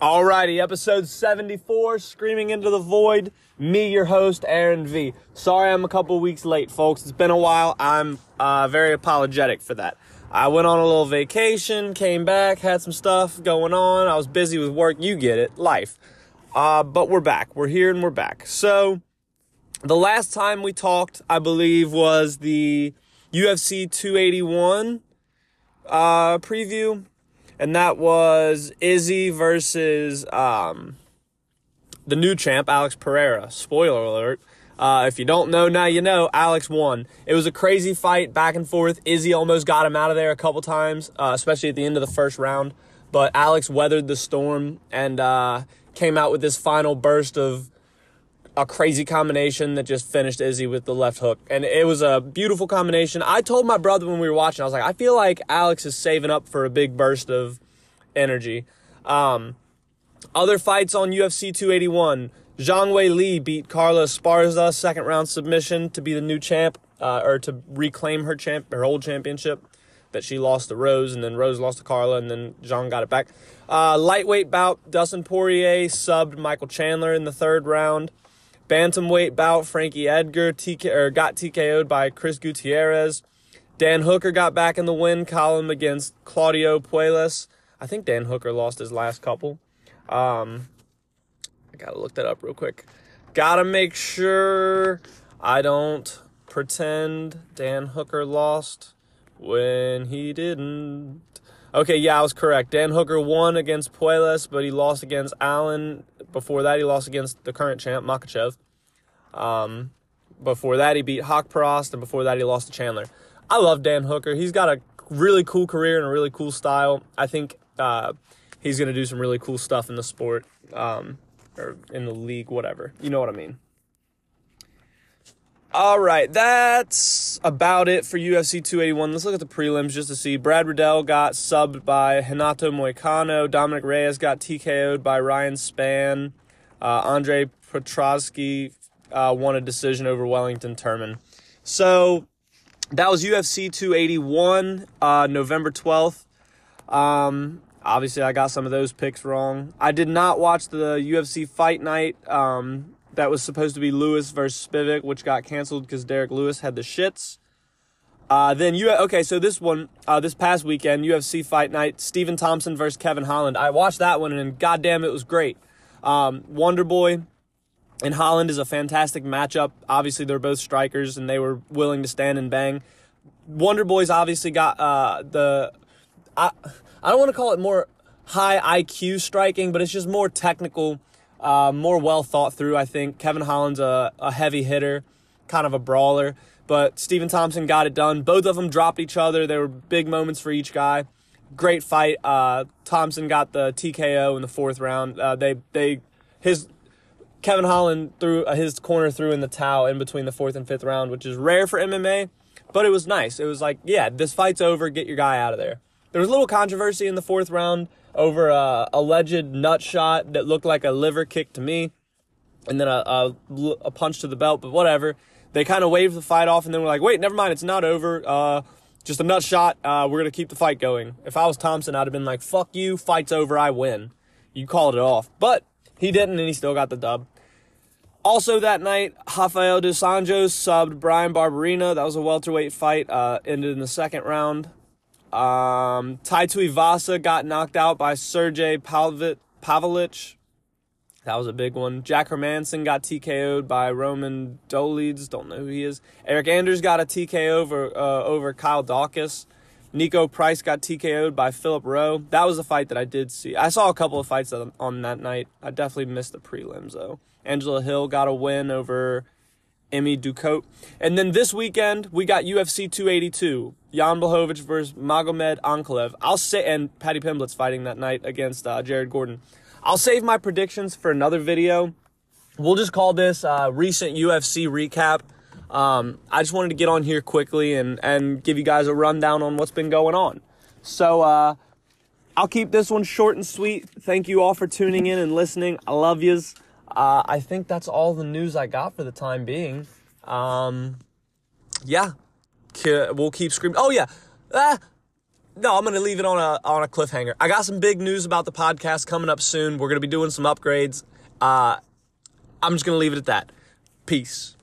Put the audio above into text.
Alrighty, episode 74, Screaming into the Void. Me, your host, Aaron V. Sorry I'm a couple weeks late, folks. It's been a while. I'm uh, very apologetic for that. I went on a little vacation, came back, had some stuff going on. I was busy with work. You get it, life. Uh, but we're back. We're here and we're back. So, the last time we talked, I believe, was the UFC 281 uh, preview and that was Izzy versus um, the new champ, Alex Pereira. Spoiler alert. Uh, if you don't know, now you know. Alex won. It was a crazy fight, back and forth. Izzy almost got him out of there a couple times, uh, especially at the end of the first round. But Alex weathered the storm and uh, came out with this final burst of a crazy combination that just finished Izzy with the left hook. And it was a beautiful combination. I told my brother when we were watching, I was like, I feel like Alex is saving up for a big burst of energy. Um, other fights on UFC 281. Zhang Wei Li beat Carla Esparza second round submission to be the new champ, uh, or to reclaim her champ, her old championship that she lost to Rose, and then Rose lost to Carla, and then Zhang got it back. Uh, lightweight bout, Dustin Poirier subbed Michael Chandler in the third round. Bantamweight bout, Frankie Edgar TK, or got TKO'd by Chris Gutierrez. Dan Hooker got back in the win column against Claudio Puelles. I think Dan Hooker lost his last couple. Um, I gotta look that up real quick. Gotta make sure I don't pretend Dan Hooker lost when he didn't. Okay, yeah, I was correct. Dan Hooker won against Puelles, but he lost against Allen. Before that, he lost against the current champ, Makhachev. Um, before that, he beat Haqparast, and before that, he lost to Chandler. I love Dan Hooker. He's got a really cool career and a really cool style. I think uh, he's going to do some really cool stuff in the sport um, or in the league, whatever. You know what I mean. All right, that's about it for UFC 281. Let's look at the prelims just to see. Brad Riddell got subbed by Renato Moicano. Dominick Reyes got TKO'd by Ryan Spann. Uh, Andre Petroski uh, won a decision over Wellington Turman. So that was UFC 281, uh, November 12th. Um, obviously, I got some of those picks wrong. I did not watch the UFC Fight Night. Um, that was supposed to be Lewis versus Spivak, which got canceled because Derrick Lewis had the shits. Uh, then you okay? So this one, uh, this past weekend, UFC Fight Night, Stephen Thompson versus Kevin Holland. I watched that one, and goddamn, it was great. Um, Wonder Boy and Holland is a fantastic matchup. Obviously, they're both strikers, and they were willing to stand and bang. Wonder Boy's obviously got uh, the. I I don't want to call it more high IQ striking, but it's just more technical uh, more well thought through, I think. Kevin Holland's a, a heavy hitter, kind of a brawler, but Stephen Thompson got it done. Both of them dropped each other. There were big moments for each guy. Great fight. Uh, Thompson got the TKO in the fourth round. Uh, they they his Kevin Holland threw uh, his corner threw in the towel in between the fourth and fifth round, which is rare for MMA, but it was nice. It was like, yeah, this fight's over. Get your guy out of there. There was a little controversy in the fourth round over a alleged nut shot that looked like a liver kick to me, and then a, a, a punch to the belt, but whatever. They kind of waved the fight off, and then we're like, wait, never mind, it's not over. Uh, just a nut shot. Uh, we're gonna keep the fight going. If I was Thompson, I'd have been like, fuck you, fight's over, I win. You called it off, but he didn't, and he still got the dub. Also that night, Rafael dos Anjos subbed Bryan Barberena. That was a welterweight fight. Uh, ended in the second round. Um, Tai Tuivasa got knocked out by Sergey Pavlovich. That was a big one. Jack Hermansson got TKO'd by Roman Dolidze. Don't know who he is. Eryk Anders got a TKO over, uh, over Kyle Daukaus. Niko Price got TKO'd by Philip Rowe. That was a fight that I did see. I saw a couple of fights on that night. I definitely missed the prelims, though. Angela Hill got a win over Emi Ducote. And then this weekend, we got UFC 282. Jan Blachowicz versus Magomed Ankalaev. I'll say, and Paddy Pimblett's fighting that night against uh, Jared Gordon. I'll save my predictions for another video. We'll just call this uh, recent UFC recap. Um, I just wanted to get on here quickly and, and give you guys a rundown on what's been going on. So, uh, I'll keep this one short and sweet. Thank you all for tuning in and listening. I love yous. Uh, I think that's all the news I got for the time being. Um, yeah, we'll keep screaming. Oh yeah, ah, no, I'm gonna leave it on a on a cliffhanger. I got some big news about the podcast coming up soon. We're gonna be doing some upgrades. Uh, I'm just gonna leave it at that. Peace.